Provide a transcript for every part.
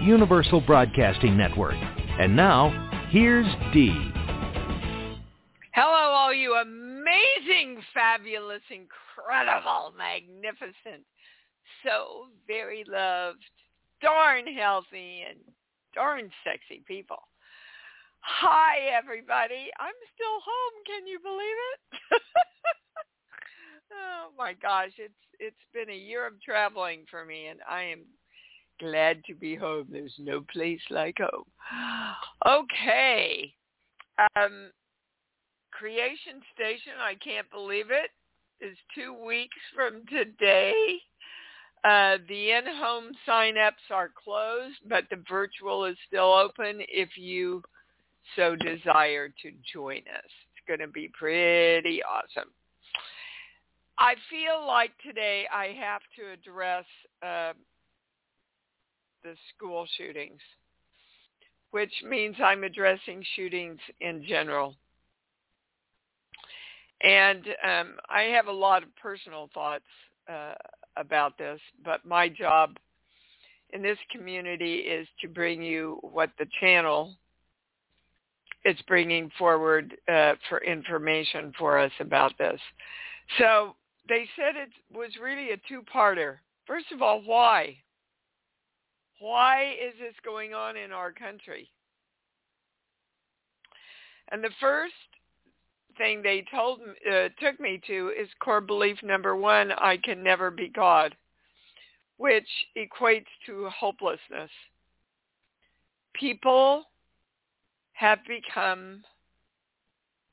Universal Broadcasting Network. And now, here's Dee. Hello, all you amazing, fabulous, incredible, magnificent, so very loved, darn healthy, and darn sexy people. Hi, everybody. I'm still home. Can you believe it? oh my gosh, it's it's been a year of traveling for me, and I am glad to be home. There's no place like home. Okay. Um, Creation Station, I can't believe it, is two weeks from today. Uh, the in-home sign-ups are closed, but the virtual is still open if you so desire to join us. It's going to be pretty awesome. I feel like today I have to address uh, the school shootings, which means I'm addressing shootings in general. And um, I have a lot of personal thoughts uh, about this, but my job in this community is to bring you what the channel is bringing forward uh, for information for us about this. So they said it was really a two-parter. First of all, why? Why is this going on in our country? And the first thing they told uh, took me to is core belief number one: I can never be God, which equates to hopelessness. People have become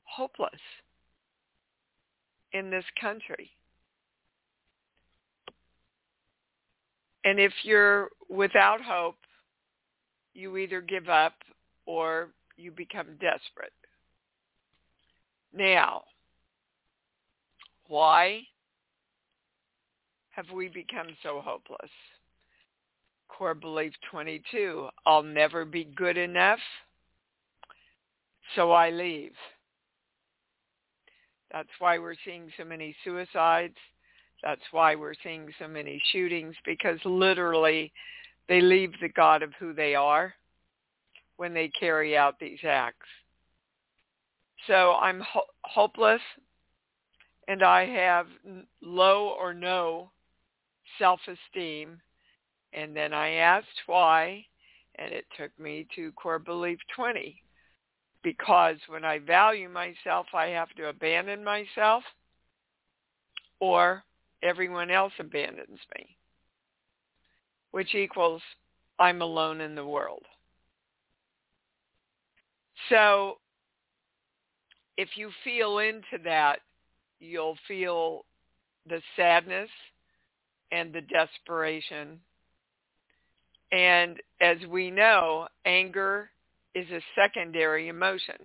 hopeless in this country. And if you're without hope, you either give up or you become desperate. Now, why have we become so hopeless? Core belief 22, I'll never be good enough, so I leave. That's why we're seeing so many suicides. That's why we're seeing so many shootings because literally they leave the God of who they are when they carry out these acts. So I'm ho- hopeless and I have low or no self-esteem. And then I asked why, and it took me to core belief 20. Because when I value myself, I have to abandon myself or everyone else abandons me, which equals I'm alone in the world. So if you feel into that, you'll feel the sadness and the desperation. And as we know, anger is a secondary emotion.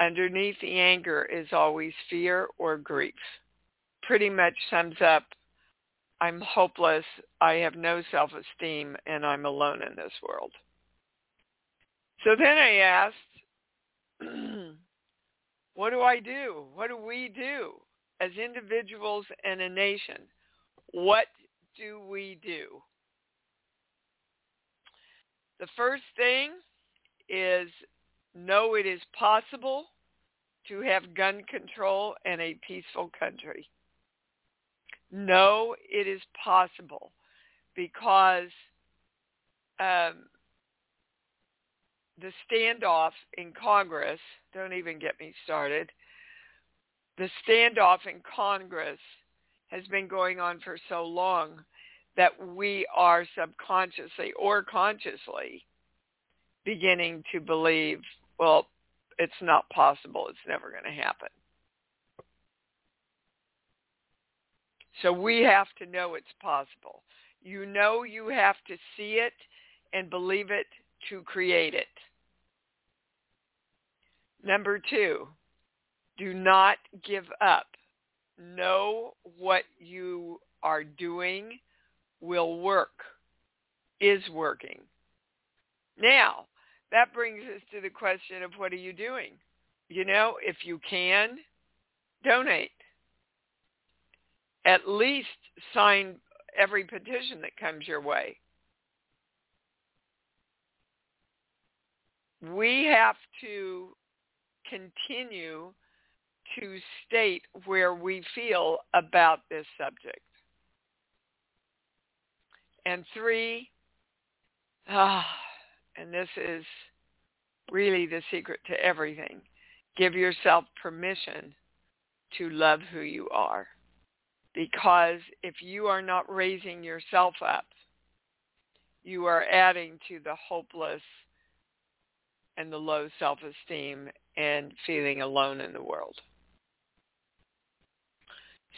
Underneath the anger is always fear or grief. Pretty much sums up, I'm hopeless, I have no self-esteem, and I'm alone in this world. So then I asked, what do I do? What do we do as individuals and a nation? What do we do? The first thing is know it is possible to have gun control in a peaceful country. Know it is possible because um, the standoff in Congress, don't even get me started, the standoff in Congress has been going on for so long that we are subconsciously or consciously beginning to believe, well, it's not possible. It's never going to happen. So we have to know it's possible. You know you have to see it and believe it to create it. Number two, do not give up. Know what you are doing will work, is working. Now, that brings us to the question of what are you doing? You know, if you can, donate. At least sign every petition that comes your way. We have to continue to state where we feel about this subject. And three, ah, and this is really the secret to everything, give yourself permission to love who you are. Because if you are not raising yourself up, you are adding to the hopeless and the low self-esteem and feeling alone in the world.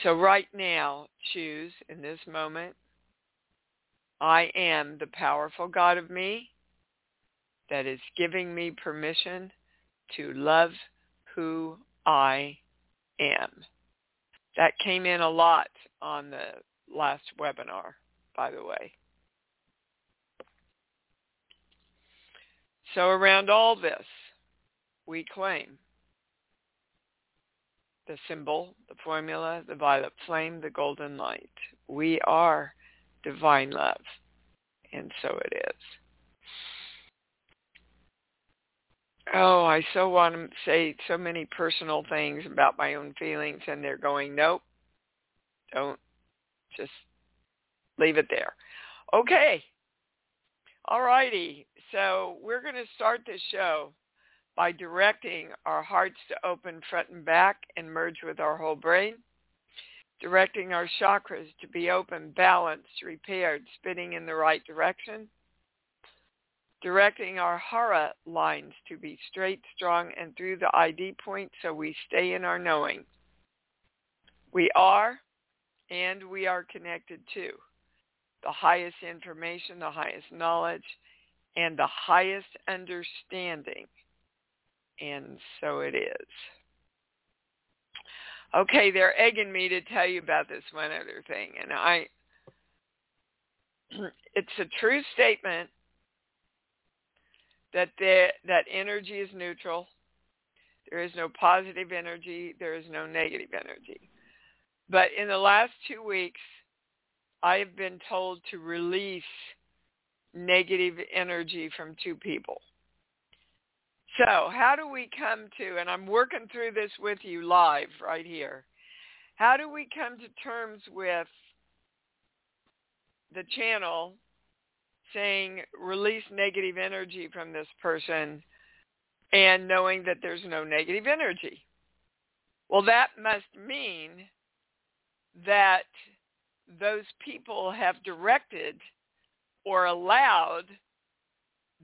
So right now, choose in this moment, I am the powerful God of me that is giving me permission to love who I am. That came in a lot on the last webinar, by the way. So around all this, we claim the symbol, the formula, the violet flame, the golden light. We are divine love. And so it is. Oh, I so want to say so many personal things about my own feelings and they're going, nope, don't, just leave it there. Okay. All righty. So we're going to start this show by directing our hearts to open front and back and merge with our whole brain, directing our chakras to be open, balanced, repaired, spinning in the right direction, directing our hara lines to be straight, strong, and through the ID point so we stay in our knowing. We are and we are connected to the highest information, the highest knowledge, and the highest understanding and so it is. Okay, they're egging me to tell you about this one other thing, and I, it's a true statement that that energy is neutral. There is no positive energy. There is no negative energy. But in the last two weeks, I have been told to release negative energy from two people. So how do we come to, and I'm working through this with you live right here, how do we come to terms with the channel saying release negative energy from this person and knowing that there's no negative energy? Well, that must mean that those people have directed or allowed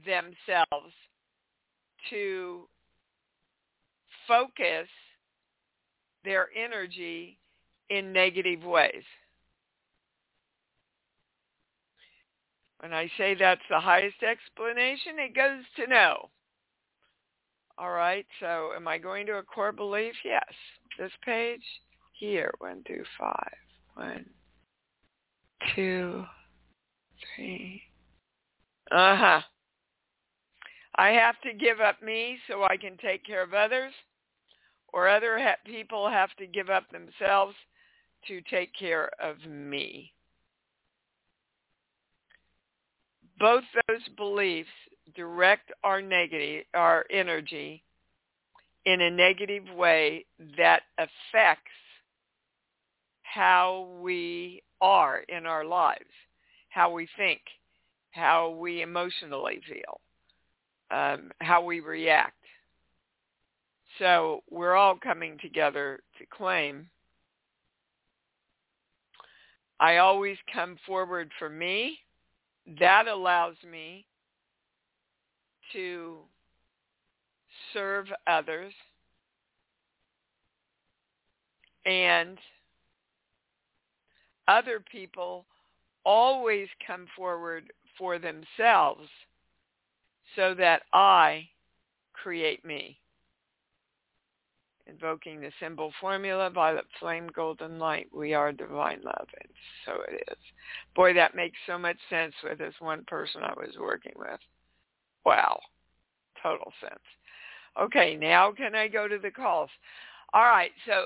themselves to focus their energy in negative ways. When I say that's the highest explanation, it goes to no. All right, so am I going to a core belief? Yes. This page here, one through five. One, two, three. Uh-huh. I have to give up me so I can take care of others, or other ha- people have to give up themselves to take care of me. Both those beliefs direct our negative, our energy in a negative way that affects how we are in our lives, how we think, how we emotionally feel. um, how we react. So we're all coming together to claim. I always come forward for me. That allows me to serve others and other people always come forward for themselves so that I create me. Invoking the symbol formula, violet flame, golden light, we are divine love. And so it is. Boy, that makes so much sense with this one person I was working with. Wow. Total sense. Okay, now can I go to the calls? All right, so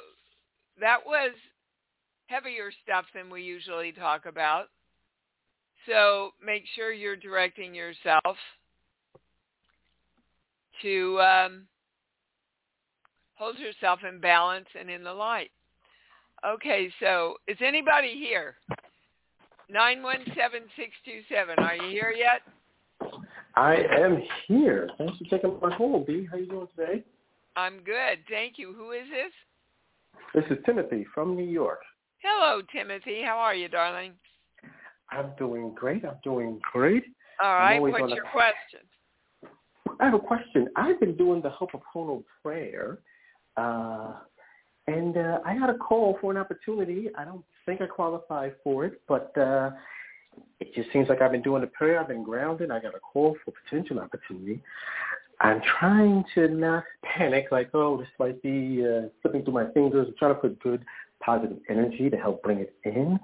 that was heavier stuff than we usually talk about. So make sure you're directing yourself to um, hold yourself in balance and in the light. Okay, so is anybody here? 917627. Are you here yet? I am here. Thanks for taking my call, Dee. How are you doing today? I'm good. Thank you. Who is this? This is Timothy from New York. Hello, Timothy. How are you, darling? I'm doing great. I'm doing great. All right. What's your question? I have a question. I've been doing the Ho'oponopono prayer, uh, and uh, I got a call for an opportunity. I don't think I qualify for it, but uh, it just seems like I've been doing the prayer. I've been grounded. I got a call for potential opportunity. I'm trying to not panic, like, oh, this might be uh, slipping through my fingers. I'm trying to put good, positive energy to help bring it in.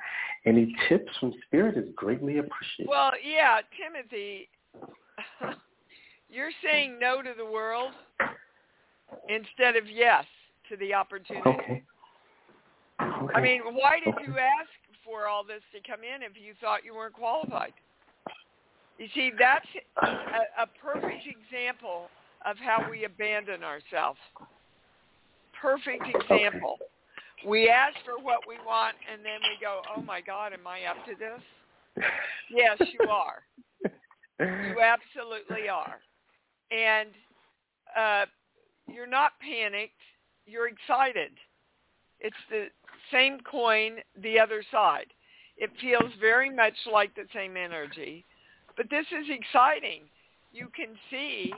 Any tips from Spirit is greatly appreciated. Well, yeah, Timothy, you're saying no to the world instead of yes to the opportunity. Okay. okay. I mean, why did okay. you ask for all this to come in if you thought you weren't qualified? You see, that's a, a perfect example of how we abandon ourselves. Perfect example. Okay. We ask for what we want, and then we go, oh my God, am I up to this? yes, you are. You absolutely are. And uh, you're not panicked. You're excited. It's the same coin, the other side. It feels very much like the same energy but this is exciting. You can see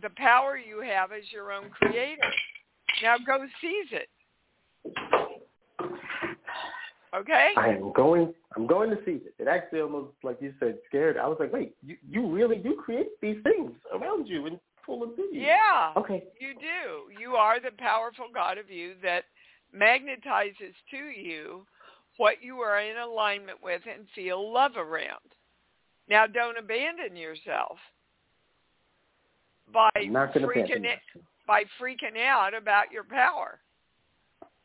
the power you have as your own creator. Now go seize it. Okay? I am going I'm going to seize it. It actually almost like you said, scared. I was like, wait, you you really do create these things around you and to you. Yeah. Okay. You do. You are the powerful God of you that magnetizes to you what you are in alignment with and feel love around. Now, don't abandon yourself by freaking it, by freaking out about your power.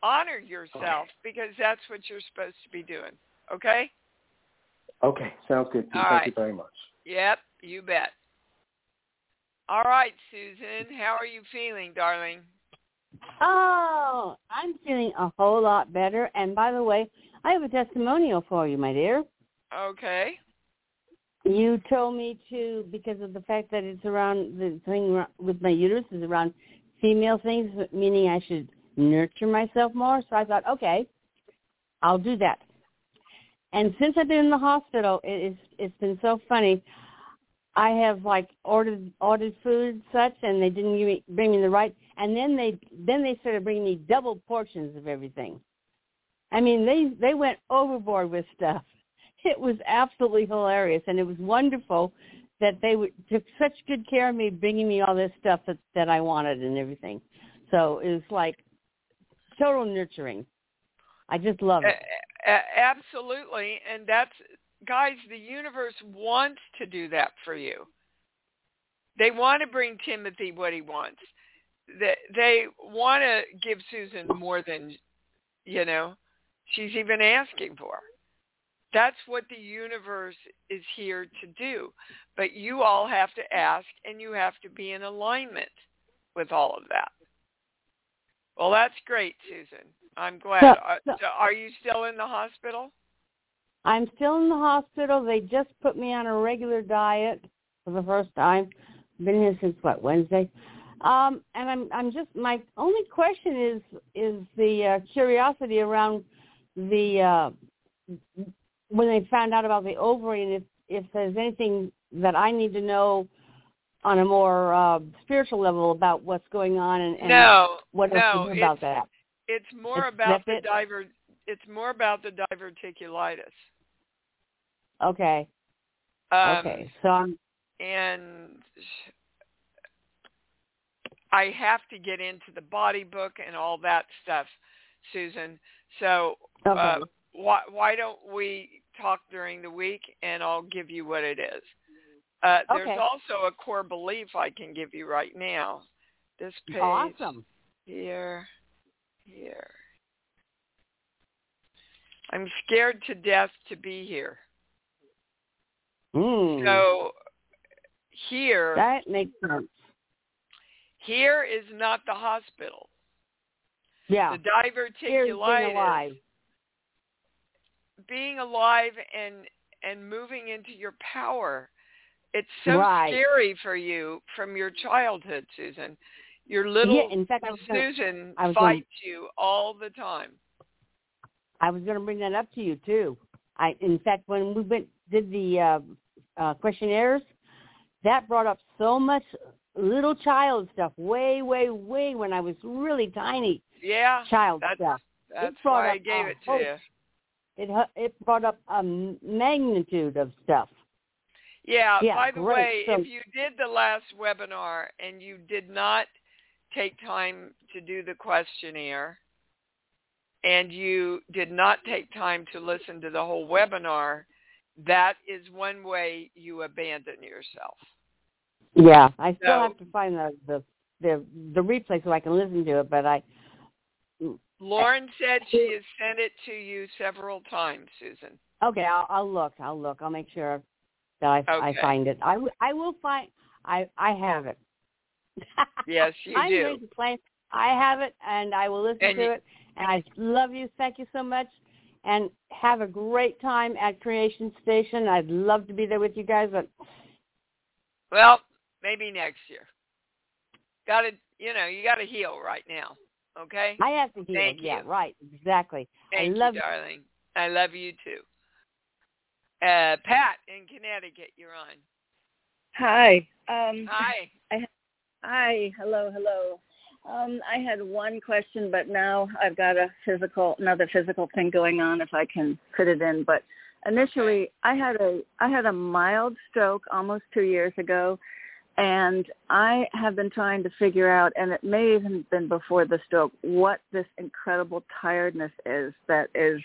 Honor yourself because that's what you're supposed to be doing. Okay? Okay, sounds good. Thank right. you very much. Yep, you bet. All right, Susan, how are you feeling, darling? Oh, I'm feeling a whole lot better. And by the way, I have a testimonial for you, my dear. Okay. You told me to because of the fact that it's around the thing with my uterus is around female things, meaning I should nurture myself more. So I thought, okay, I'll do that. And since I've been in the hospital, it is it's been so funny. I have like ordered ordered food and such, and they didn't give me, bring me the right. And then they then they started bringing me double portions of everything. I mean, they they went overboard with stuff it was absolutely hilarious, and it was wonderful that they would, took such good care of me, bringing me all this stuff that that I wanted and everything. So it was like total nurturing. I just love it. absolutely, and that's guys. The universe wants to do that for you. They want to bring Timothy what he wants. They they want to give Susan more than you know she's even asking for. That's what the universe is here to do. But you all have to ask and you have to be in alignment with all of that. Well, that's great, Susan. I'm glad. So, uh, so are you still in the hospital? I'm still in the hospital. They just put me on a regular diet for the first time. been here since what Wednesday, um, and I'm I'm just my only question is is the uh, curiosity around the uh, when they found out about the ovary and if if there's anything that I need to know on a more uh, spiritual level about what's going on and, and no, what no, is about it's, that. It's more It's- about the it? diver. It's more about the diverticulitis. Okay. Um, okay. So I'm and I have to get into the body book and all that stuff, Susan. So okay. uh, why why don't we talk during the week and I'll give you what it is. Uh, there's also a core belief I can give you right now. This page awesome. here, here. I'm scared to death to be here. Mm. So here, that makes sense. here is not the hospital. Yeah. The Here's being diverticulitis, alive. being alive and and moving into your power. It's so Right. scary for you from your childhood, Susan. Your little yeah, in fact, I was gonna, Susan gonna- fights you all the time. I was going to bring that up to you too. I, in fact, when we went did the uh, uh, questionnaires, that brought up so much little child stuff. Way, way, way when I was really tiny, Yeah, child that's stuff. that's why I gave it to you. It it brought up a magnitude of stuff. Yeah, Yeah, by the great. way, So- if you did the last webinar and you did not take time to do the questionnaire and you did not take time to listen to the whole webinar, that is one way you abandon yourself. Yeah, I still So- have to find the the the, the replay so I can listen to it. But I Lauren said she has sent it to you several times, Susan. okay, I'll, I'll look. I'll look. I'll make sure that I I find it. I, I will find. I I have it. Yes, you I'm do. going to play. I have it, and I will listen And to you- it. And I love you. Thank you so much. And have a great time at Creation Station. I'd love to be there with you guys, but Well, maybe next year. Got to, you know, you got to heal right now. Okay? I have to heal. Thank yeah, you. right. Exactly. Thank I love you, darling. I love you too. Uh, Pat in Connecticut, you're on. Hi. Um, Hi. hi. Hello. Hello. Um, I had one question, but now I've got a physical, another physical thing going on. If I can fit it in, but initially I had a I had a mild stroke almost two years ago, and I have been trying to figure out, and it may even have been before the stroke, what this incredible tiredness is that is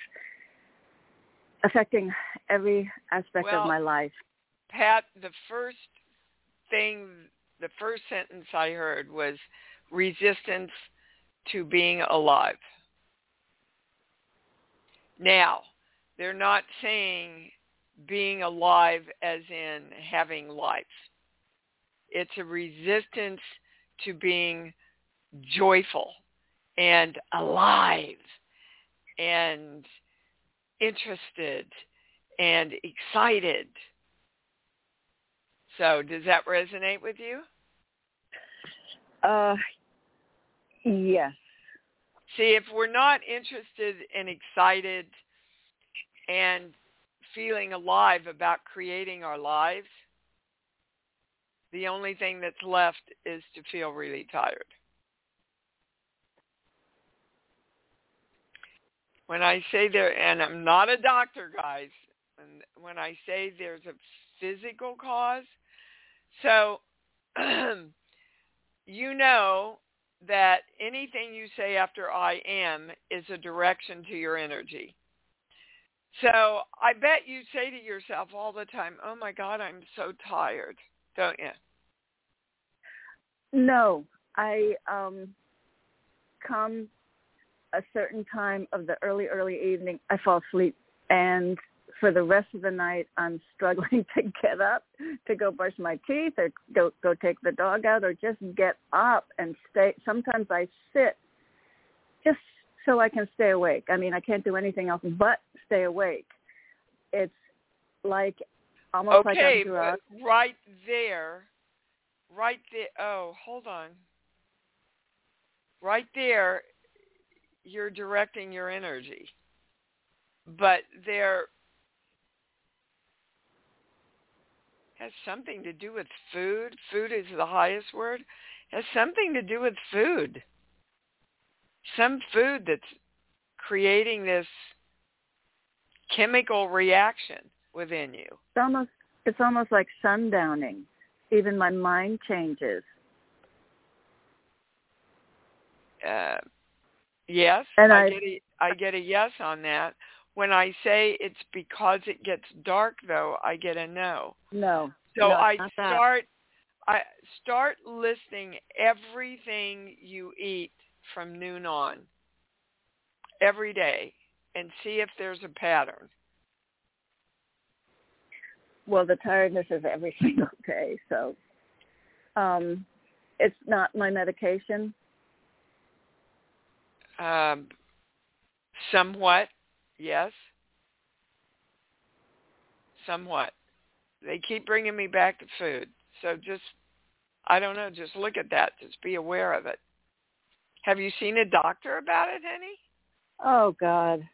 affecting every aspect Well, of my life. Pat, the first thing, the first sentence I heard was resistance to being alive. Now, they're not saying being alive as in having life. It's a resistance to being joyful and alive and interested and excited. So does that resonate with you? Uh, yes. See, if we're not interested and excited and feeling alive about creating our lives, the only thing that's left is to feel really tired. When I say there, and I'm not a doctor, guys, and when I say there's a physical cause, so you know that anything you say after I am is a direction to your energy. So I bet you say to yourself all the time, oh my God, I'm so tired, don't you? No, I um come a certain time of the early early evening I fall asleep and for the rest of the night I'm struggling to get up to go brush my teeth or go go take the dog out or just get up and stay sometimes I sit just so I can stay awake. I mean, I can't do anything else but stay awake. It's like almost like okay, a drug. but right there, right there. Oh, hold on. Right there, you're directing your energy. But there has something to do with food. Food is the highest word. Has something to do with food. Some food that's creating this chemical reaction within you. It's almost it's almost like sundowning. Even my mind changes. Uh, yes, And I I- get a, I get a yes on that. When I say it's because it gets dark, though, I get a no. No. So no, I not that. start I start listing everything you eat from noon on every day and see if there's a pattern. Well, the tiredness is every single day, so um it's not my medication. Um, somewhat, yes. Somewhat. They keep bringing me back to food. So just, I don't know, just look at that. Just be aware of it. Have you seen a doctor about it, Henny? Oh God.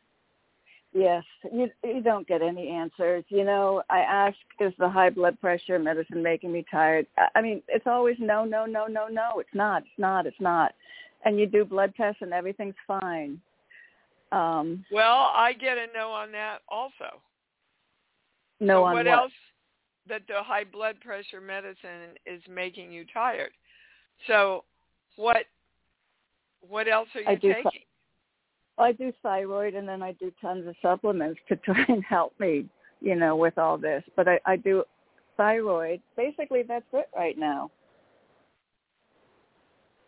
Yes, you you don't get any answers. You know, I ask, is the high blood pressure medicine making me tired? I- I mean, it's always no, no, no, no, no. It's not. It's not. It's not. And you do blood tests and everything's fine. Um, Well, I get a no on that also. no so on what, what? else that the high blood pressure medicine is making you tired? So what what else are you I do taking? I do thyroid and then I do tons of supplements to try and help me, you know, with all this. But I, I do thyroid. Basically, that's it right now.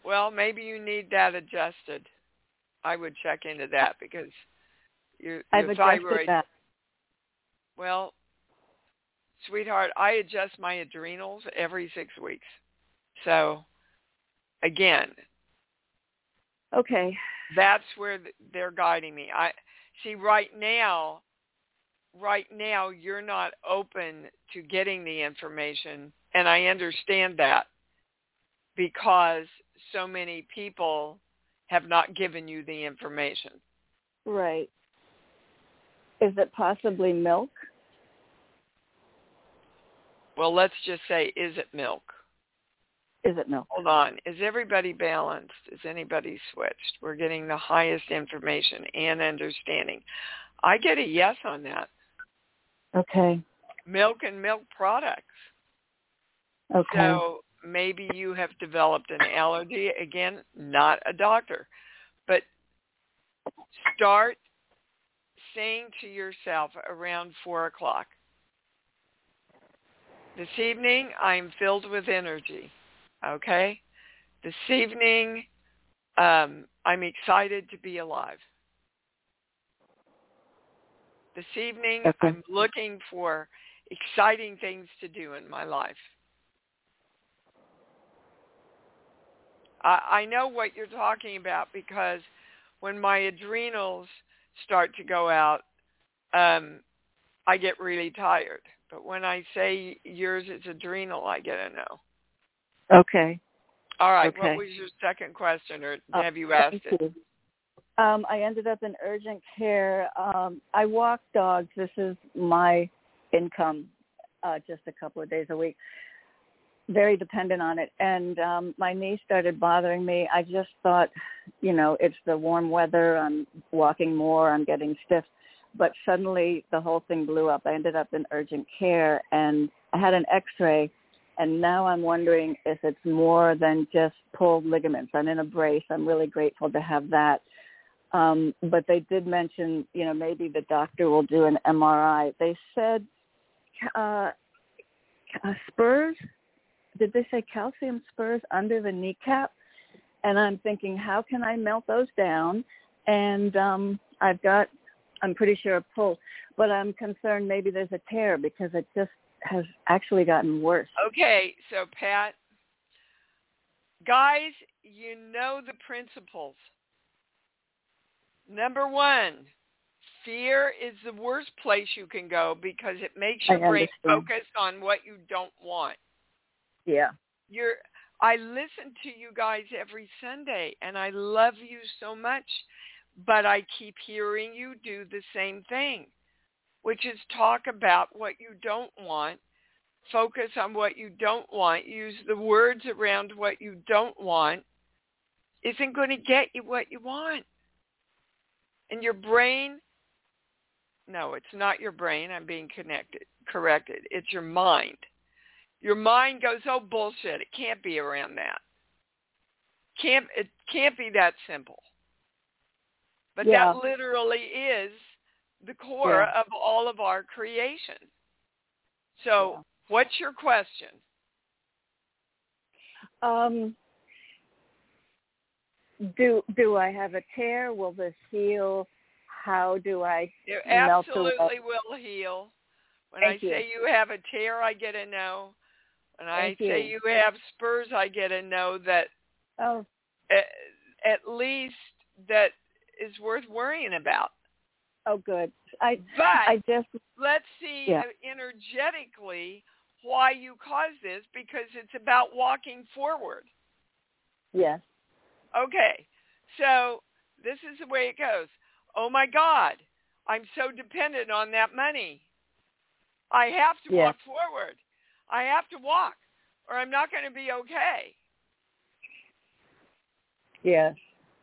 Well, maybe you need that adjusted. I would check into that because your, your I've adjusted thyroid. that. Well, sweetheart, I adjust my adrenals every six weeks. So, again, Okay. that's where they're guiding me. I see right now. Right now, you're not open to getting the information, and I understand that because so many people have not given you the information. Right. Is it possibly milk? Well, let's just say, is it milk? Is it milk? Hold on. Is everybody balanced? Is anybody switched? We're getting the highest information and understanding. I get a yes on that. Okay. Milk and milk products. Okay. So maybe you have developed an allergy. Again, not a doctor. But start saying to yourself around 4 o'clock, this evening I'm filled with energy. Okay? This evening um, I'm excited to be alive. This evening Okay. I'm looking for exciting things to do in my life. I, I know what you're talking about because when my adrenals start to go out, um, I get really tired. But when I say yours is adrenal, I get a no. okay. All right. Okay. What was your second question, or Uh, have you asked it? Um, I ended up in urgent care. Um, I walk dogs. This is my income, uh, just a couple of days a week. Very dependent on it. And um, my knee started bothering me. I just thought, you know, it's the warm weather. I'm walking more. I'm getting stiff. But suddenly the whole thing blew up. I ended up in urgent care and I had an x-ray and now I'm wondering if it's more than just pulled ligaments. I'm in a brace. I'm really grateful to have that. Um, but they did mention, you know, maybe the doctor will do an MRI. They said uh, uh, spurs. Did they say calcium spurs under the kneecap? And I'm thinking, how can I melt those down? And um, I've got, I'm pretty sure a pull, but I'm concerned maybe there's a tear because it just has actually gotten worse. Okay, so Pat, guys, you know the principles. Number one, fear is the worst place you can go because it makes your brain focus on what you don't want. Yeah. you're I listen to you guys every Sunday and I love you so much, but I keep hearing you do the same thing, which is talk about what you don't want, focus on what you don't want, use the words around what you don't want, isn't going to get you what you want. And your brain, no, it's not your brain. I'm being connected, corrected. It's your mind your mind goes, oh bullshit, it can't be around that. Can't it can't be that simple. But Yeah. that literally is the core Yeah. of all of our creation. So Yeah. what's your question? Um, do do I have a tear? Will this heal? How do I? It absolutely will heal. When Thank I you. say you have a tear, I get a no. When I Thank say you. you have spurs, I get a no that Oh, at, at least that is worth worrying about. oh, good. I But I just let's see Yeah. energetically why you caused this because it's about walking forward. yes. Okay, so this is the way it goes. Oh my God, I'm so dependent on that money. I have to Yeah. walk forward. I have to walk or I'm not going to be okay. Yes.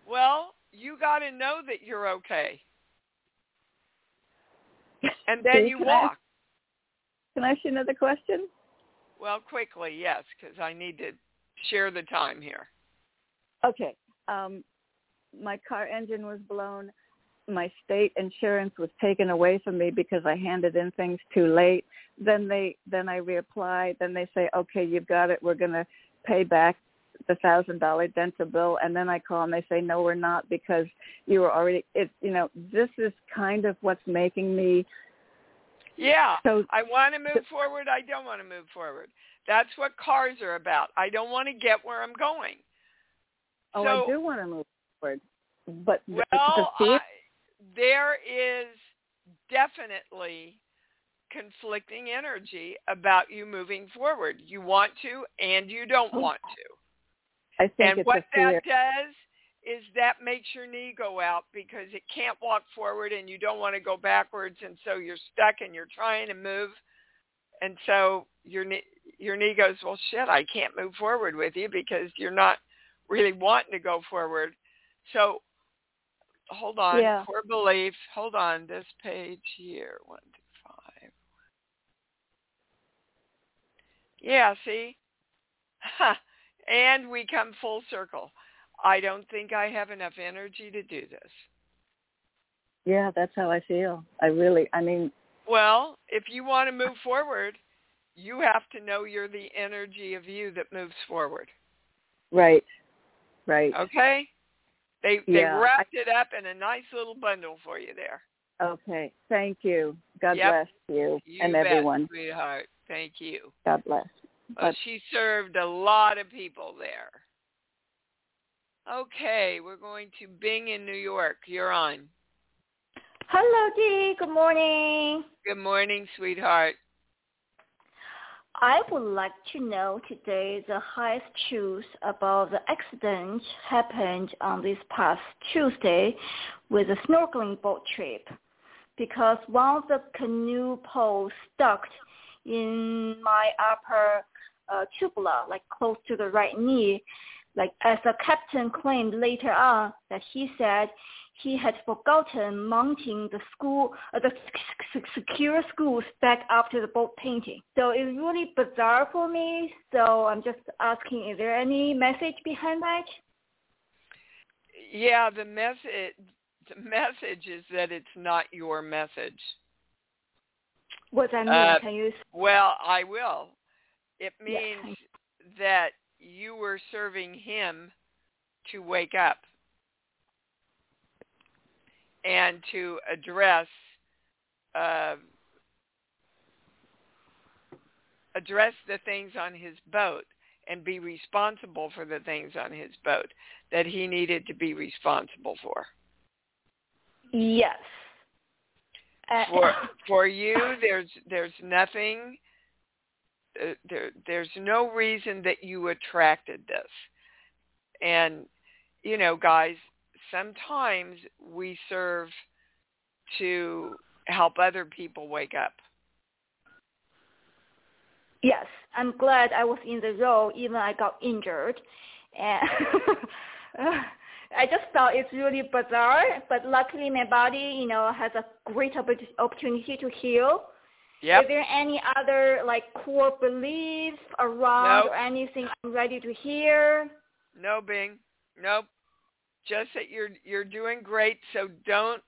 Well, you got to know that you're okay. And then you can I- walk. Can I ask you another question? Well, quickly, yes, because I need to share the time here. Okay. Um, my car engine was blown. My state insurance was taken away from me because I handed in things too late. Then they then I reapply. Then they say, okay, you've got it. We're going to pay back the thousand dollar dental bill. And then I call and they say, no, we're not because you were already. It you know this is kind of what's making me Yeah, so. I want to move forward. I don't want to move forward. That's what cars are about. I don't want to get where I'm going. Oh, so, I do want to move forward, but the, Well, the fear, I, there is definitely conflicting energy about you moving forward. You want to and you don't Oh, want to. I think And what that does is that makes your knee go out because it can't walk forward and you don't want to go backwards and so you're stuck and you're trying to move and so your knee your knee goes, Well shit, I can't move forward with you because you're not really wanting to go forward. So hold on. Yeah. Core belief. Hold on. This page here. One, two, five. Yeah, see? and we come full circle. I don't think I have enough energy to do this. Yeah, that's how I feel. I really, I mean, Well, if you want to move forward, you have to know you're the energy of you that moves forward. right, right. Okay? They they Yeah, wrapped it up in a nice little bundle for you there. Okay, thank you. God Yep. bless you, You and bet, everyone. sweetheart. Thank you. God bless. Well, But- she served a lot of people there. Okay, we're going to Bing in New York. You're on. Hello, Dee. Good morning. Good morning, sweetheart. I would like to know today the highest truth about the accident happened on this past Tuesday with a snorkeling boat trip because one of the canoe poles stuck in my upper uh, tubula, like close to the right knee. Like as the captain claimed later on that he said he had forgotten mounting the school, uh, the secure schools back after the boat painting. So it's really bizarre for me. So I'm just asking, is there any message behind that? Yeah, the message the message is that it's not your message. What that mean? Uh, Can you? Well, I will. It Yeah. means that you were serving him to wake up and to address uh, address the things on his boat and be responsible for the things on his boat that he needed to be responsible for. Yes. Uh, For for you, there's there's nothing Uh, there, there's no reason that you attracted this. And, you know, guys, sometimes we serve to help other people wake up. Yes, I'm glad I was in the role even I got injured. And I just thought it's really bizarre, but luckily my body, you know, has a great opportunity to heal. Yep. Is there any other like core beliefs around nope. or anything I'm ready to hear? No, Bing. Nope. Just that you're you're doing great. So don't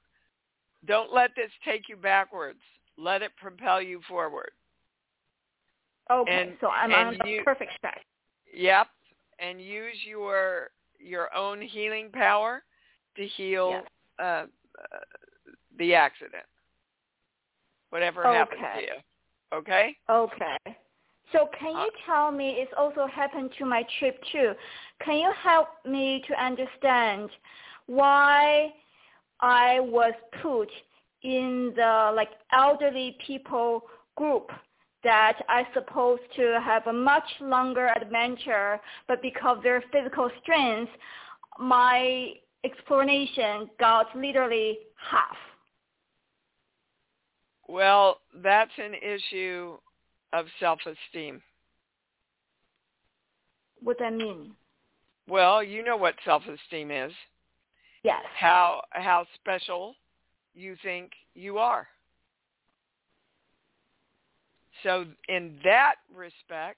don't let this take you backwards. Let it propel you forward. Okay, and, so I'm on the you, perfect track. Yep, and use your your own healing power to heal yes. uh, uh, the accident, whatever okay. happened to you. Okay. Okay. So can you uh, tell me it's also happened to my trip too? Can you help me to understand why I was put in the like elderly people group that I supposed to have a much longer adventure, but because of their physical strength, my explanation got literally half. Well, that's an issue of self-esteem. What does that mean? Well, you know what self-esteem is. Yes. How how special you think you are. So in that respect,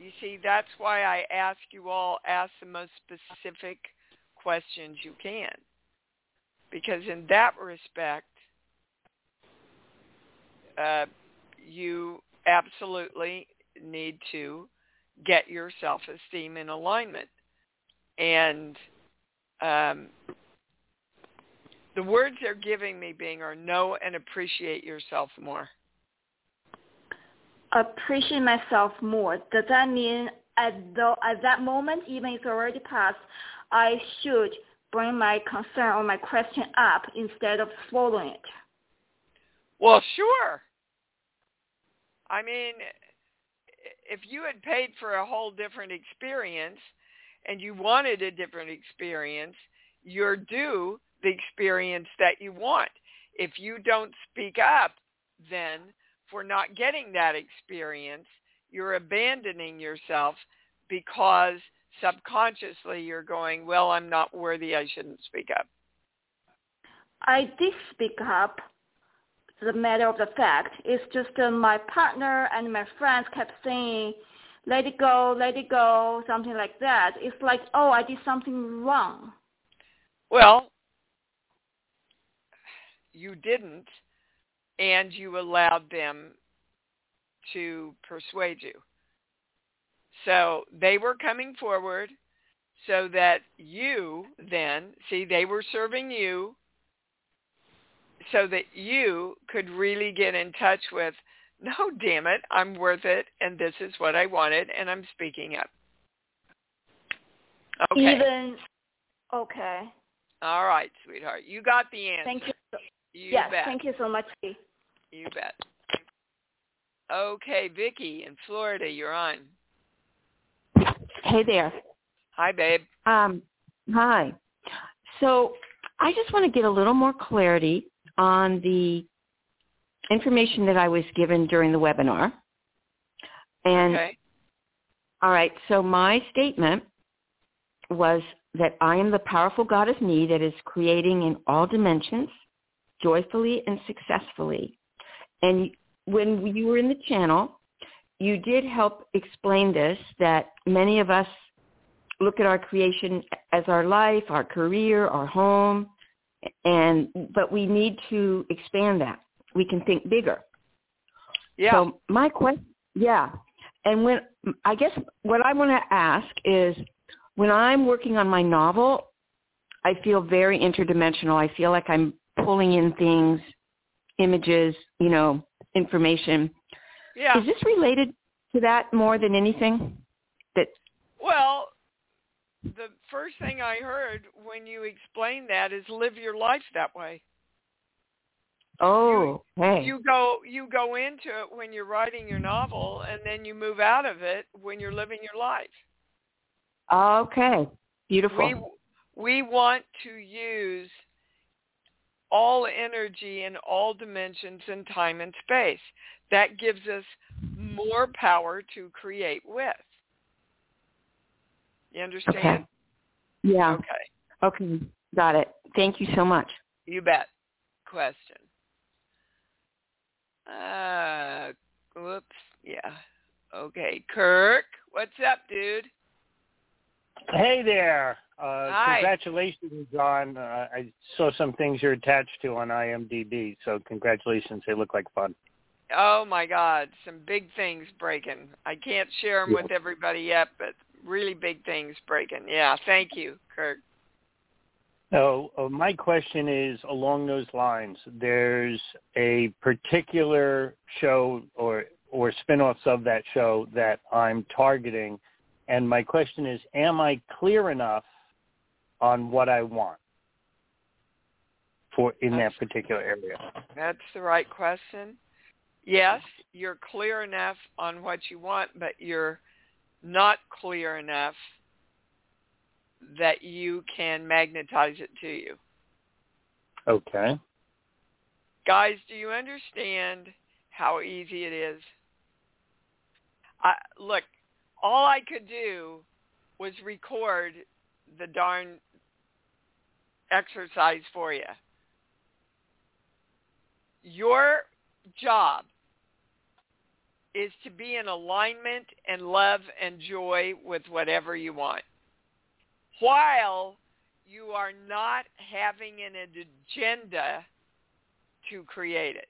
you see, that's why I ask you all, ask the most specific questions you can. Because in that respect, uh, you absolutely need to get your self-esteem in alignment. And um, the words they're giving me being are know and appreciate yourself more appreciate myself more. Does that mean at the at that moment, even if it's already passed, I should bring my concern or my question up instead of swallowing it? Well, sure. I mean, if you had paid for a whole different experience and you wanted a different experience, you're due the experience that you want. If you don't speak up, then for not getting that experience, you're abandoning yourself because subconsciously you're going, well, I'm not worthy. I shouldn't speak up. I did speak up. The matter of the fact, it's just uh, my partner and my friends kept saying, let it go, let it go, something like that. It's like, oh, I did something wrong. Well, you didn't and you allowed them to persuade you. So they were coming forward so that you then, see, they were serving you so that you could really get in touch with, no, damn it, I'm worth it, and this is what I wanted, and I'm speaking up. Okay. Even, okay. All right, sweetheart. You got the answer. Thank you. You yes, bet. thank you so much. You bet. Okay, Vicky in Florida, you're on. Hey there. Hi, babe. Um, hi. So I just want to get a little more clarity on the information that I was given during the webinar. And okay. all right, so my statement was that I am the powerful goddess me that is creating in all dimensions joyfully and successfully. And when you were in the channel, you did help explain this, that many of us look at our creation as our life, our career, our home, and but we need to expand that. We can think bigger. Yeah. So my question, yeah, and when I guess what I want to ask is, when I'm working on my novel, I feel very interdimensional. I feel like I'm pulling in things, images, you know, information. Yeah. Is this related to that more than anything? That the first thing I heard when you explained that is live your life that way. Oh, you, hey. You go you go into it when you're writing your novel, and then you move out of it when you're living your life. Okay, beautiful. We we want to use all energy in all dimensions in time and space. That gives us more power to create with. You understand? Okay. Yeah. Okay. Okay. Got it. Thank you so much. You bet. Question. Uh, whoops. Yeah. Okay. Kirk, what's up, dude? Hey there. Uh, Hi. congratulations on, uh, I saw some things you're attached to on IMDb, so congratulations. They look like fun. Oh my God, some big things breaking. I can't share them Yeah. with everybody yet, but really big things breaking. Yeah, thank you, Kirk. So uh, my question is along those lines. There's a particular show or or spin-offs of that show that I'm targeting, and my question is, am I clear enough on what I want for in that particular area? That's the right question. Yes, you're clear enough on what you want, but you're not clear enough that you can magnetize it to you. Okay. Guys, do you understand how easy it is? I, look, all I could do was record the darn exercise for you. Your job is to be in alignment and love and joy with whatever you want while you are not having an agenda to create it.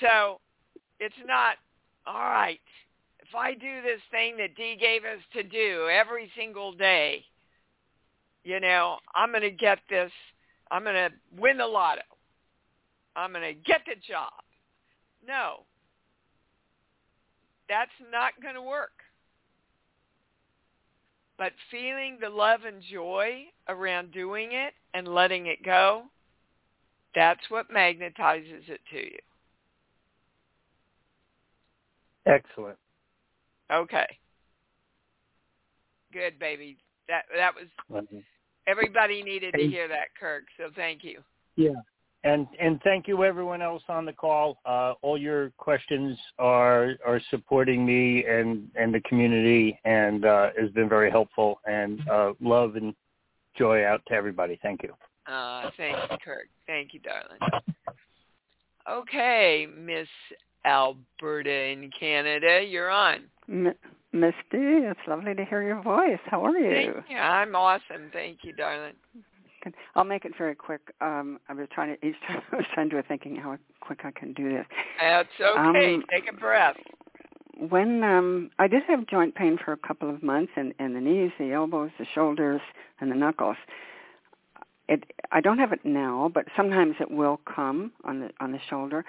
So it's not, all right, if I do this thing that Dee gave us to do every single day, you know, I'm going to get this, I'm going to win the lotto. I'm going to get the job. No. That's not going to work. But feeling the love and joy around doing it and letting it go, that's what magnetizes it to you. Excellent. Okay. Good, baby. That that was everybody needed to hear that, Kirk. So thank you. Yeah. And and thank you everyone else on the call. Uh, all your questions are are supporting me and and the community, and uh, has been very helpful. And uh, love and joy out to everybody. Thank you. Uh, thank you, Kirk. Thank you, darling. Okay, Miss Alberta in Canada, you're on. M- Misty, it's lovely to hear your voice. How are you? Thank you. I'm awesome. Thank you, darling. Good. I'll make it very quick. Um, I was trying to each time I was trying to thinking how quick I can do this. That's okay. Um, Take a breath. When um, I did have joint pain for a couple of months, in, in the knees, the elbows, the shoulders, and the knuckles. It I don't have it now, but sometimes it will come on the on the shoulder.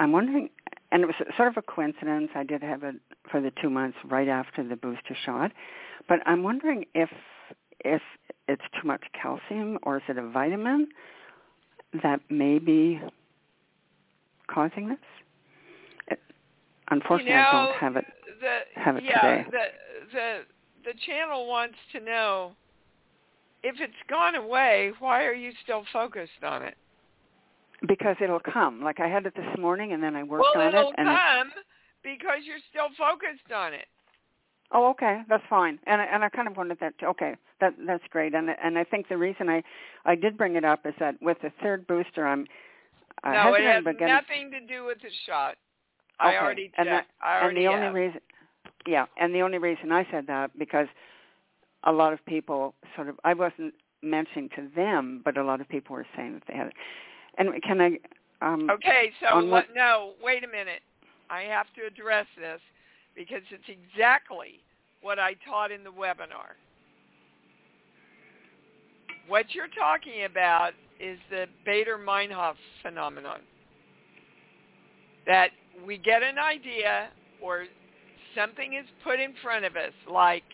I'm wondering, and it was sort of a coincidence. I did have it for the two months right after the booster shot, but I'm wondering if if it's too much calcium or is it a vitamin that may be causing this? It, unfortunately, you know, I don't have it. The, have it yeah, today. the the the channel wants to know if it's gone away. Why are you still focused on it? Because it'll come. Like I had it this morning, and then I worked well, on it'll it, and it, come because you're still focused on it. Oh, okay, that's fine. And I, and I kind of wanted that. To, okay, that that's great. And and I think the reason I I did bring it up is that with the third booster, I'm uh, no, it has getting. nothing to do with the shot. Okay, I already and checked. that- I and already the only reason, yeah, and the only reason I said that because a lot of people sort of I wasn't mentioning to them, but a lot of people were saying that they had it. And can I? Um, Okay, so what, no, wait a minute. I have to address this because it's exactly what I taught in the webinar. What you're talking about is the Baader-Meinhof phenomenon. That we get an idea or something is put in front of us like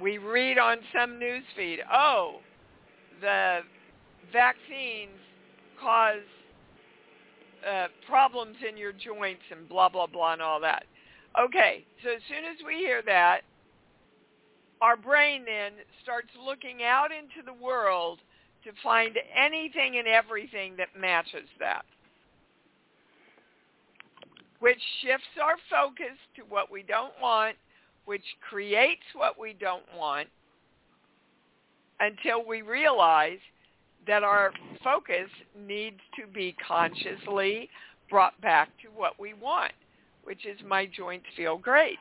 we read on some news feed, oh, the vaccines cause uh, problems in your joints and blah blah blah and all that. Okay, so as soon as we hear that, our brain then starts looking out into the world to find anything and everything that matches that, which shifts our focus to what we don't want, which creates what we don't want, until we realize that our focus needs to be consciously brought back to what we want, which is my joints feel great.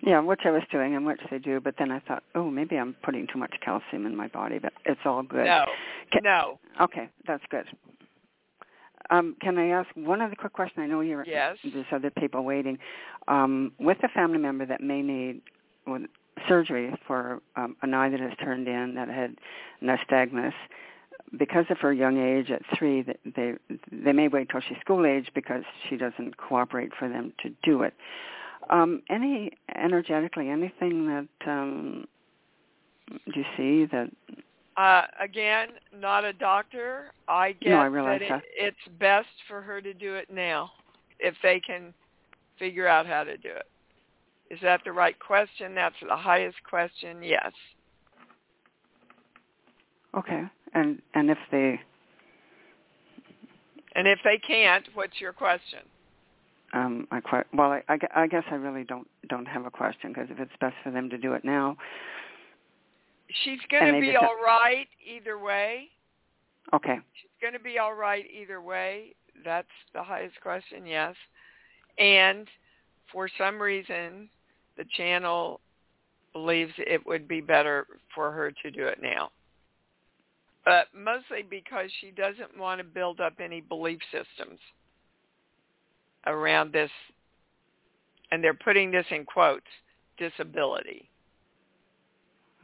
Yeah, which I was doing and which they do, but then I thought, oh, maybe I'm putting too much calcium in my body, but it's all good. No, Can, no. Okay, that's good. Um, can I ask one other quick question? I know you're yes. there's other people waiting. Um, with a family member that may need surgery for um, an eye that has turned in that had nystagmus, because of her young age at three, they they may wait till she's school age because she doesn't cooperate for them to do it. Um, any energetically anything that um, do you see that? Uh, again, not a doctor. I get no, I realize that, that. It, it's best for her to do it now, if they can figure out how to do it. Is that the right question? That's the highest question. Yes. Okay. And and if they and if they can't, what's your question? Um, I quite well. I, I, I guess I really don't don't have a question because if it's best for them to do it now, she's going to be all right either way. Okay. She's going to be all right either way. That's the highest question. Yes, and for some reason, the channel believes it would be better for her to do it now but mostly because she doesn't want to build up any belief systems around this, and they're putting this in quotes, disability.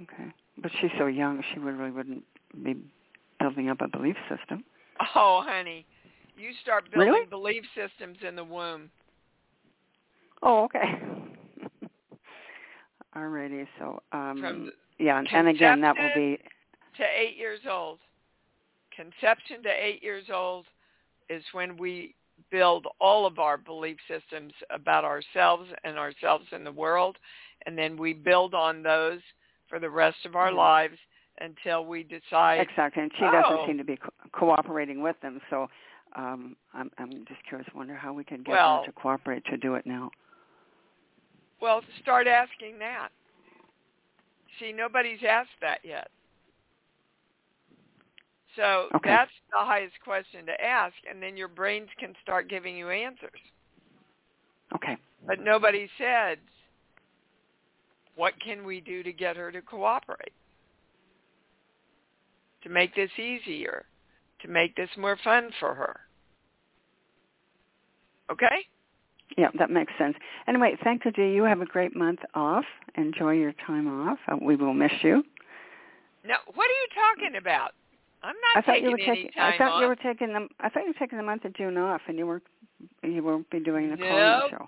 Okay. But she's so young, she really wouldn't be building up a belief system. Oh, honey, you start building really? belief systems in the womb. Oh, okay. Alrighty, so um From yeah, and again that will be to eight years old. Conception to eight years old is when we build all of our belief systems about ourselves and ourselves in the world, and then we build on those for the rest of our mm-hmm. lives until we decide. Exactly, and she oh, doesn't seem to be co- cooperating with them. So um, I'm, I'm just curious. Wonder how we can get well, her to cooperate to do it now. Well, start asking that. See, nobody's asked that yet. So okay. that's the highest question to ask, and then your brains can start giving you answers. Okay. But nobody said, what can we do to get her to cooperate? To make this easier, to make this more fun for her. Okay? Yeah, that makes sense. Anyway, thank you, Dee. You have a great month off. Enjoy your time off. Uh, we will miss you. No, what are you talking about? I'm not I thought taking you were any taking. time I thought off. you were taking the. I thought you were taking the month of June off, and you weren't you won't be doing the nope. call show.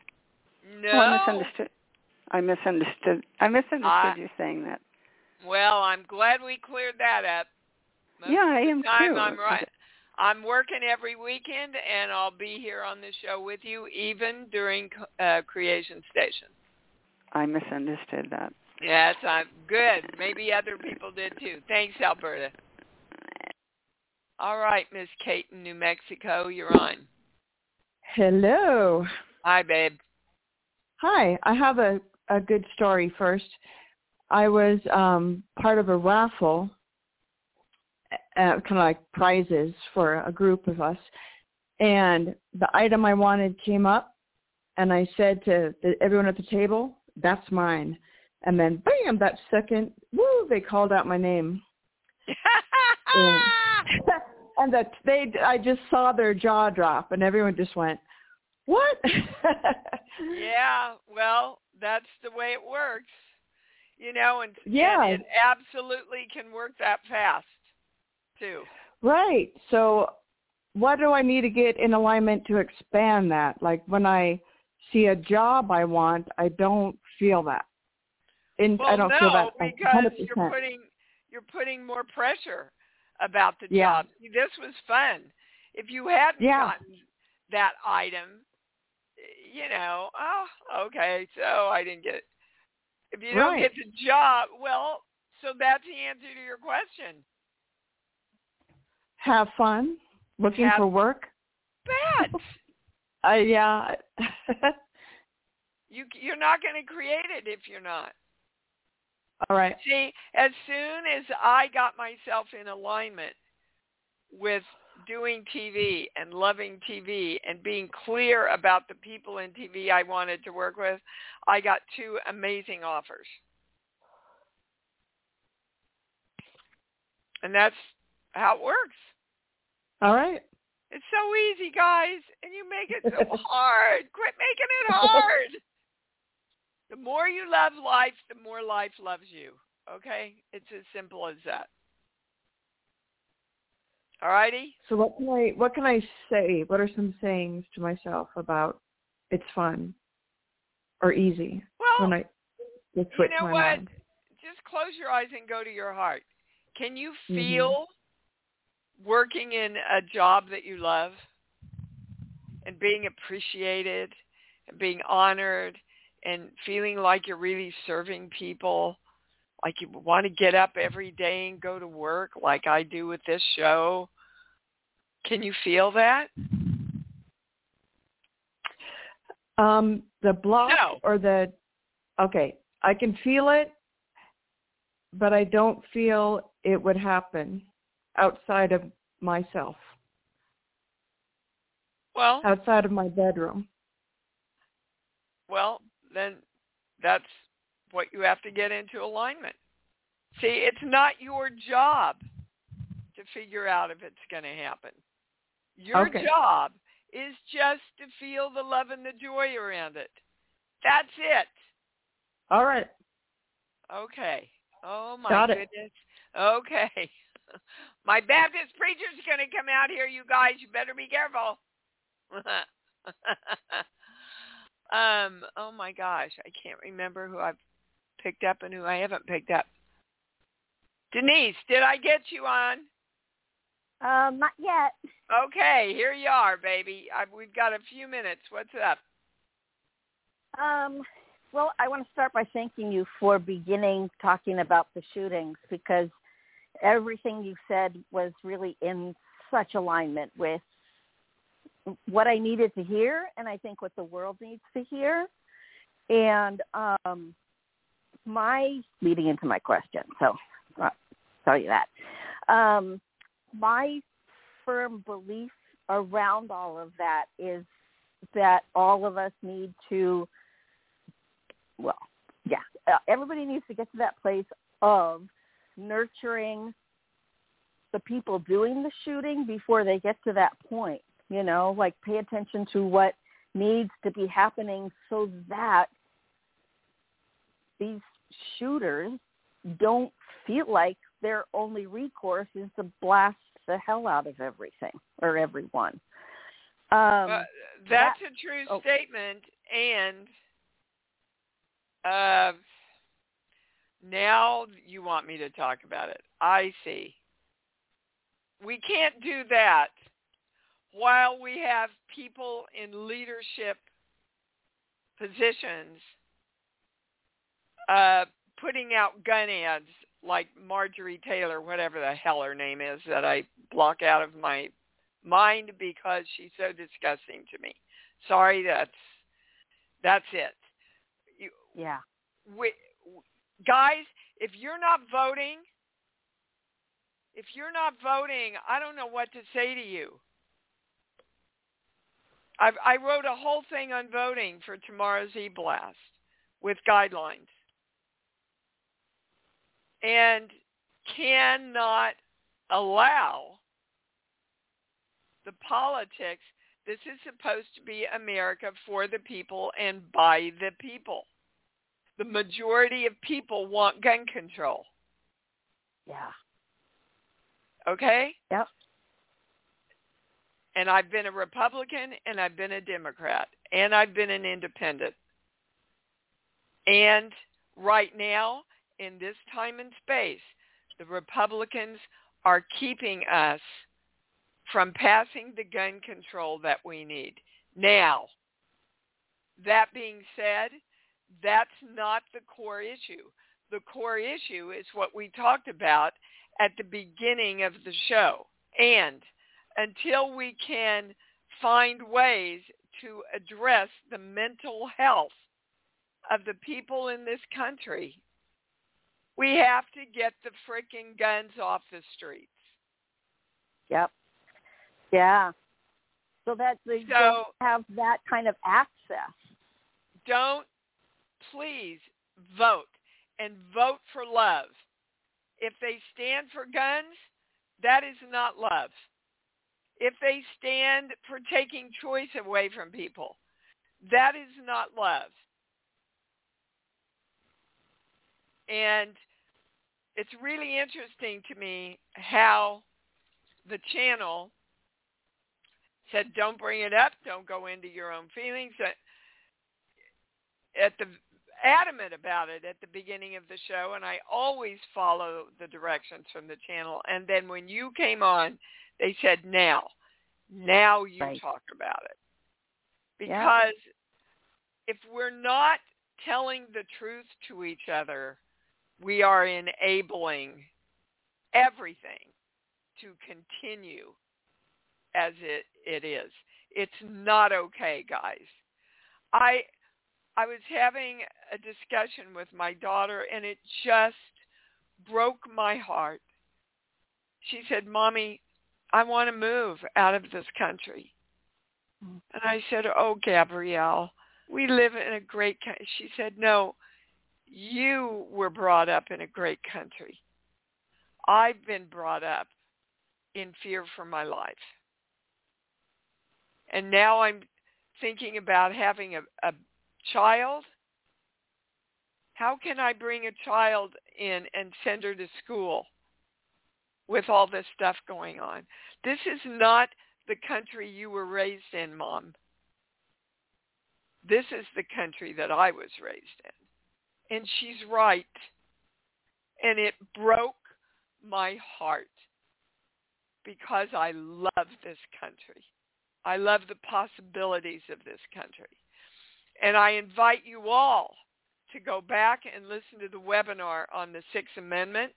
No. Oh, I misunderstood. I misunderstood. I misunderstood you saying that. Well, I'm glad we cleared that up. Most yeah, I am time too. I'm right. I'm working every weekend, and I'll be here on the show with you, even during uh, Creation Station. I misunderstood that. Yes, I'm good. Maybe other people did too. Thanks, Alberta. All right, Miss Kate in New Mexico, you're on. Hello. Hi, babe. Hi. I have a, a good story first. I was um, part of a raffle, uh, kind of like prizes for a group of us, and the item I wanted came up, and I said to the, everyone at the table, "That's mine." And then, bam! That second, woo! They called out my name. and, and that they I just saw their jaw drop and everyone just went, "What?" yeah, well, that's the way it works. You know, and, yeah. and it absolutely can work that fast too. Right. So what do I need to get in alignment to expand that? Like when I see a job I want, I don't feel that. In, well, I don't no, feel that because you you're putting you're putting more pressure about the Yeah. job. This was fun. If you hadn't Yeah. gotten that item, you know, oh, okay, so I didn't get it. If you don't get the job, well, so that's the answer to your question. Have fun. Looking Have- for work. Bad. Uh, yeah. you you're not going to create it if you're not. All right. See, as soon as I got myself in alignment with doing TV and loving TV and being clear about the people in TV I wanted to work with, I got two amazing offers. And that's how it works. All right. It's so easy, guys, and you make it so hard. Quit making it hard. The more you love life, the more life loves you. Okay? It's as simple as that. All righty? So what can I what can I say? What are some sayings to myself about it's fun or easy Well, when I you know what? mind? Just close your eyes and go to your heart. Can you Mhm. feel working in a job that you love and being appreciated and being honored and feeling like you're really serving people, like you want to get up every day and go to work like I do with this show? Can you feel that? Um, the block No. or the okay, I can feel it, but I don't feel it would happen outside of myself, Well, outside of my bedroom. well, then that's what you have to get into alignment. See, it's not your job to figure out if it's going to happen. Your Okay. job is just to feel the love and the joy around it. That's it. All right. Okay. Oh my Got it. goodness. Okay. My Baptist preacher's going to come out here, you guys. You better be careful. um, oh my gosh, I can't remember who I've picked up and who I haven't picked up. Denise, did I get you on? Um, not yet. Okay, here you are, baby. I, we've got a few minutes. What's up? Um, well, I want to start by thanking you for beginning talking about the shootings because everything you said was really in such alignment with what I needed to hear and I think what the world needs to hear. And um, my leading into my question, so I'll tell you that. Um, my firm belief around all of that is that all of us need to well, yeah, everybody needs to get to that place of nurturing the people doing the shooting before they get to that point. You know, like pay attention to what needs to be happening so that these shooters don't feel like their only recourse is to blast the hell out of everything or everyone. Um, Uh, that's that- a true oh. statement, and uh, now you want me to talk about it. I see. We can't do that while we have people in leadership positions uh, putting out gun ads like Marjorie Taylor, whatever the hell her name is, that I block out of my mind because she's so disgusting to me. Sorry, that's that's it. You, yeah. we, guys, if you're not voting, if you're not voting, I don't know what to say to you. I, I wrote a whole thing on voting for tomorrow's e-blast with guidelines and cannot allow the politics. This is supposed to be America for the people and by the people. The majority of people want gun control. Yeah. Okay? Yep. And I've been a Republican and I've been a Democrat and I've been an independent. And right now, in this time and space, the Republicans are keeping us from passing the gun control that we need. Now, that being said, that's not the core issue. The core issue is what we talked about at the beginning of the show. And until we can find ways to address the mental health of the people in this country, we have to get the freaking guns off the streets. Yep. Yeah. So that they So- don't have that kind of access. Don't please vote and vote for love. If they stand for guns, that is not love. If they stand for taking choice away from people, that is not love. And it's really interesting to me how the channel said, don't bring it up, don't go into your own feelings. At the adamant about it at the beginning of the show, and I always follow the directions from the channel. And then when you came on, they said, now, now you Right. talk about it. Yeah. Because if we're not telling the truth to each other, we are enabling everything to continue as it, it is. It's not okay, guys. I I was having a discussion with my daughter and it just broke my heart. She said, "Mommy, I want to move out of this country." Mm. And I said, "Oh, Gabrielle, we live in a great country." She said, "No, you were brought up in a great country. I've been brought up in fear for my life. And now I'm thinking about having a, a child. How can I bring a child in and send her to school with all this stuff going on? This is not the country you were raised in, Mom. This is the country that I was raised in. And she's right. And it broke my heart because I love this country. I love the possibilities of this country. And I invite you all to go back and listen to the webinar on the Sixth Amendment.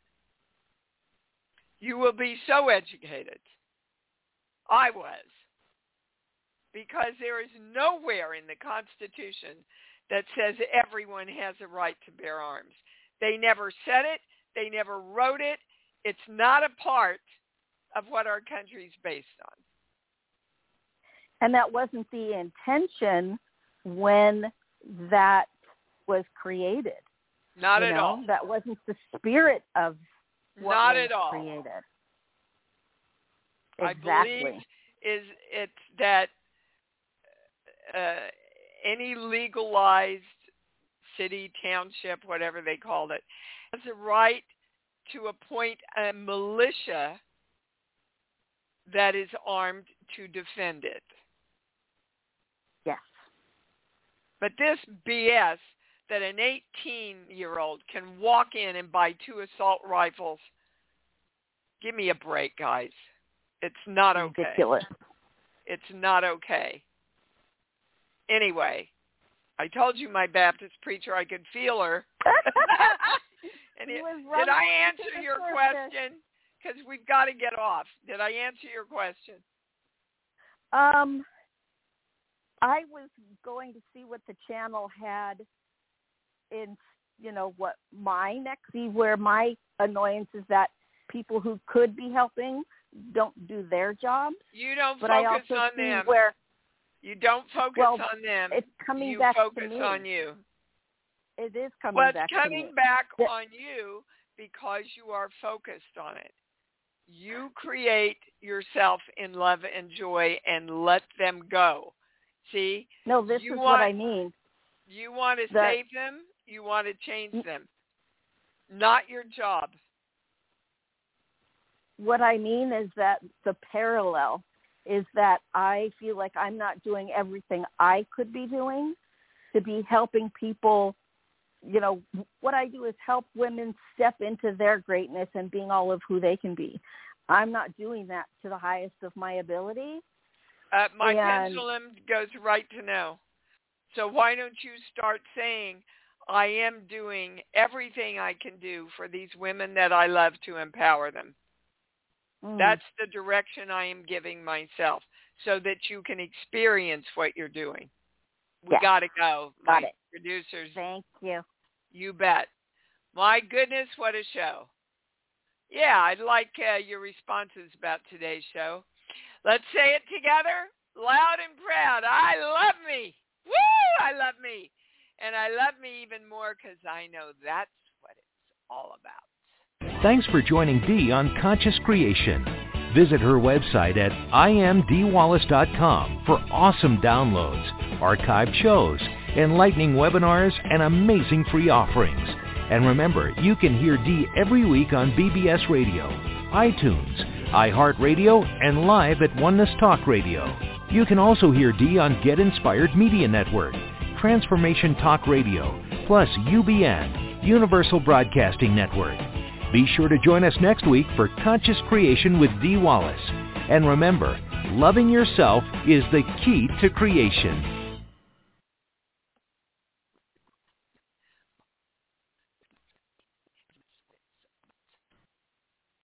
You will be so educated. I was. Because there is nowhere in the Constitution that says everyone has a right to bear arms. They never said it. They never wrote it. It's not a part of what our country is based on. And that wasn't the intention when that was created. Not at know? all. That wasn't the spirit of what Not was at all. created. I believe is it's that uh, any legalized city, township, whatever they called it, has a right to appoint a militia that is armed to defend it. Yes. But this BS that an 18-year-old can walk in and buy two assault rifles, give me a break, guys. It's not okay. Ridiculous. It's not okay. Anyway, I told you my Baptist preacher, I could feel her. and it, did I answer your surface. question? Because we've got to get off. Did I answer your question? Um, I was going to see what the channel had in, you know, what my next see where my annoyance is that people who could be helping don't do their jobs. You don't But I focus also on see them. where You don't focus Well, on them. it's coming you back focus to me. on you. It is coming well, it's back coming back on you because you are focused on it. You create yourself in love and joy and let them go. See, No, this you is want- what I mean. you want to The- save them, you want to change them. Not your job. What I mean is that the parallel is that I feel like I'm not doing everything I could be doing to be helping people. You know, what I do is help women step into their greatness and being all of who they can be. I'm not doing that to the highest of my ability. Uh, my And- pendulum goes right to no. So why don't you start saying, I am doing everything I can do for these women that I love to empower them. Mm. That's the direction I am giving myself so that you can experience what you're doing. We Yeah. got to go. Got my it. Producers, Thank you. you bet. My goodness, what a show. Yeah, I'd like uh, your responses about today's show. Let's say it together, loud and proud. I love me. Woo! I love me. And I love me even more because I know that's what it's all about. Thanks for joining Dee on Conscious Creation. Visit her website at iamdeewallace.com for awesome downloads, archived shows, enlightening webinars, and amazing free offerings. And remember, you can hear Dee every week on BBS Radio, iTunes, iHeartRadio, and live at Oneness Talk Radio. You can also hear Dee on Get Inspired Media Network, Transformation Talk Radio, plus UBN, Universal Broadcasting Network. Be sure to join us next week for Conscious Creation with Dee Wallace. And remember, loving yourself is the key to creation.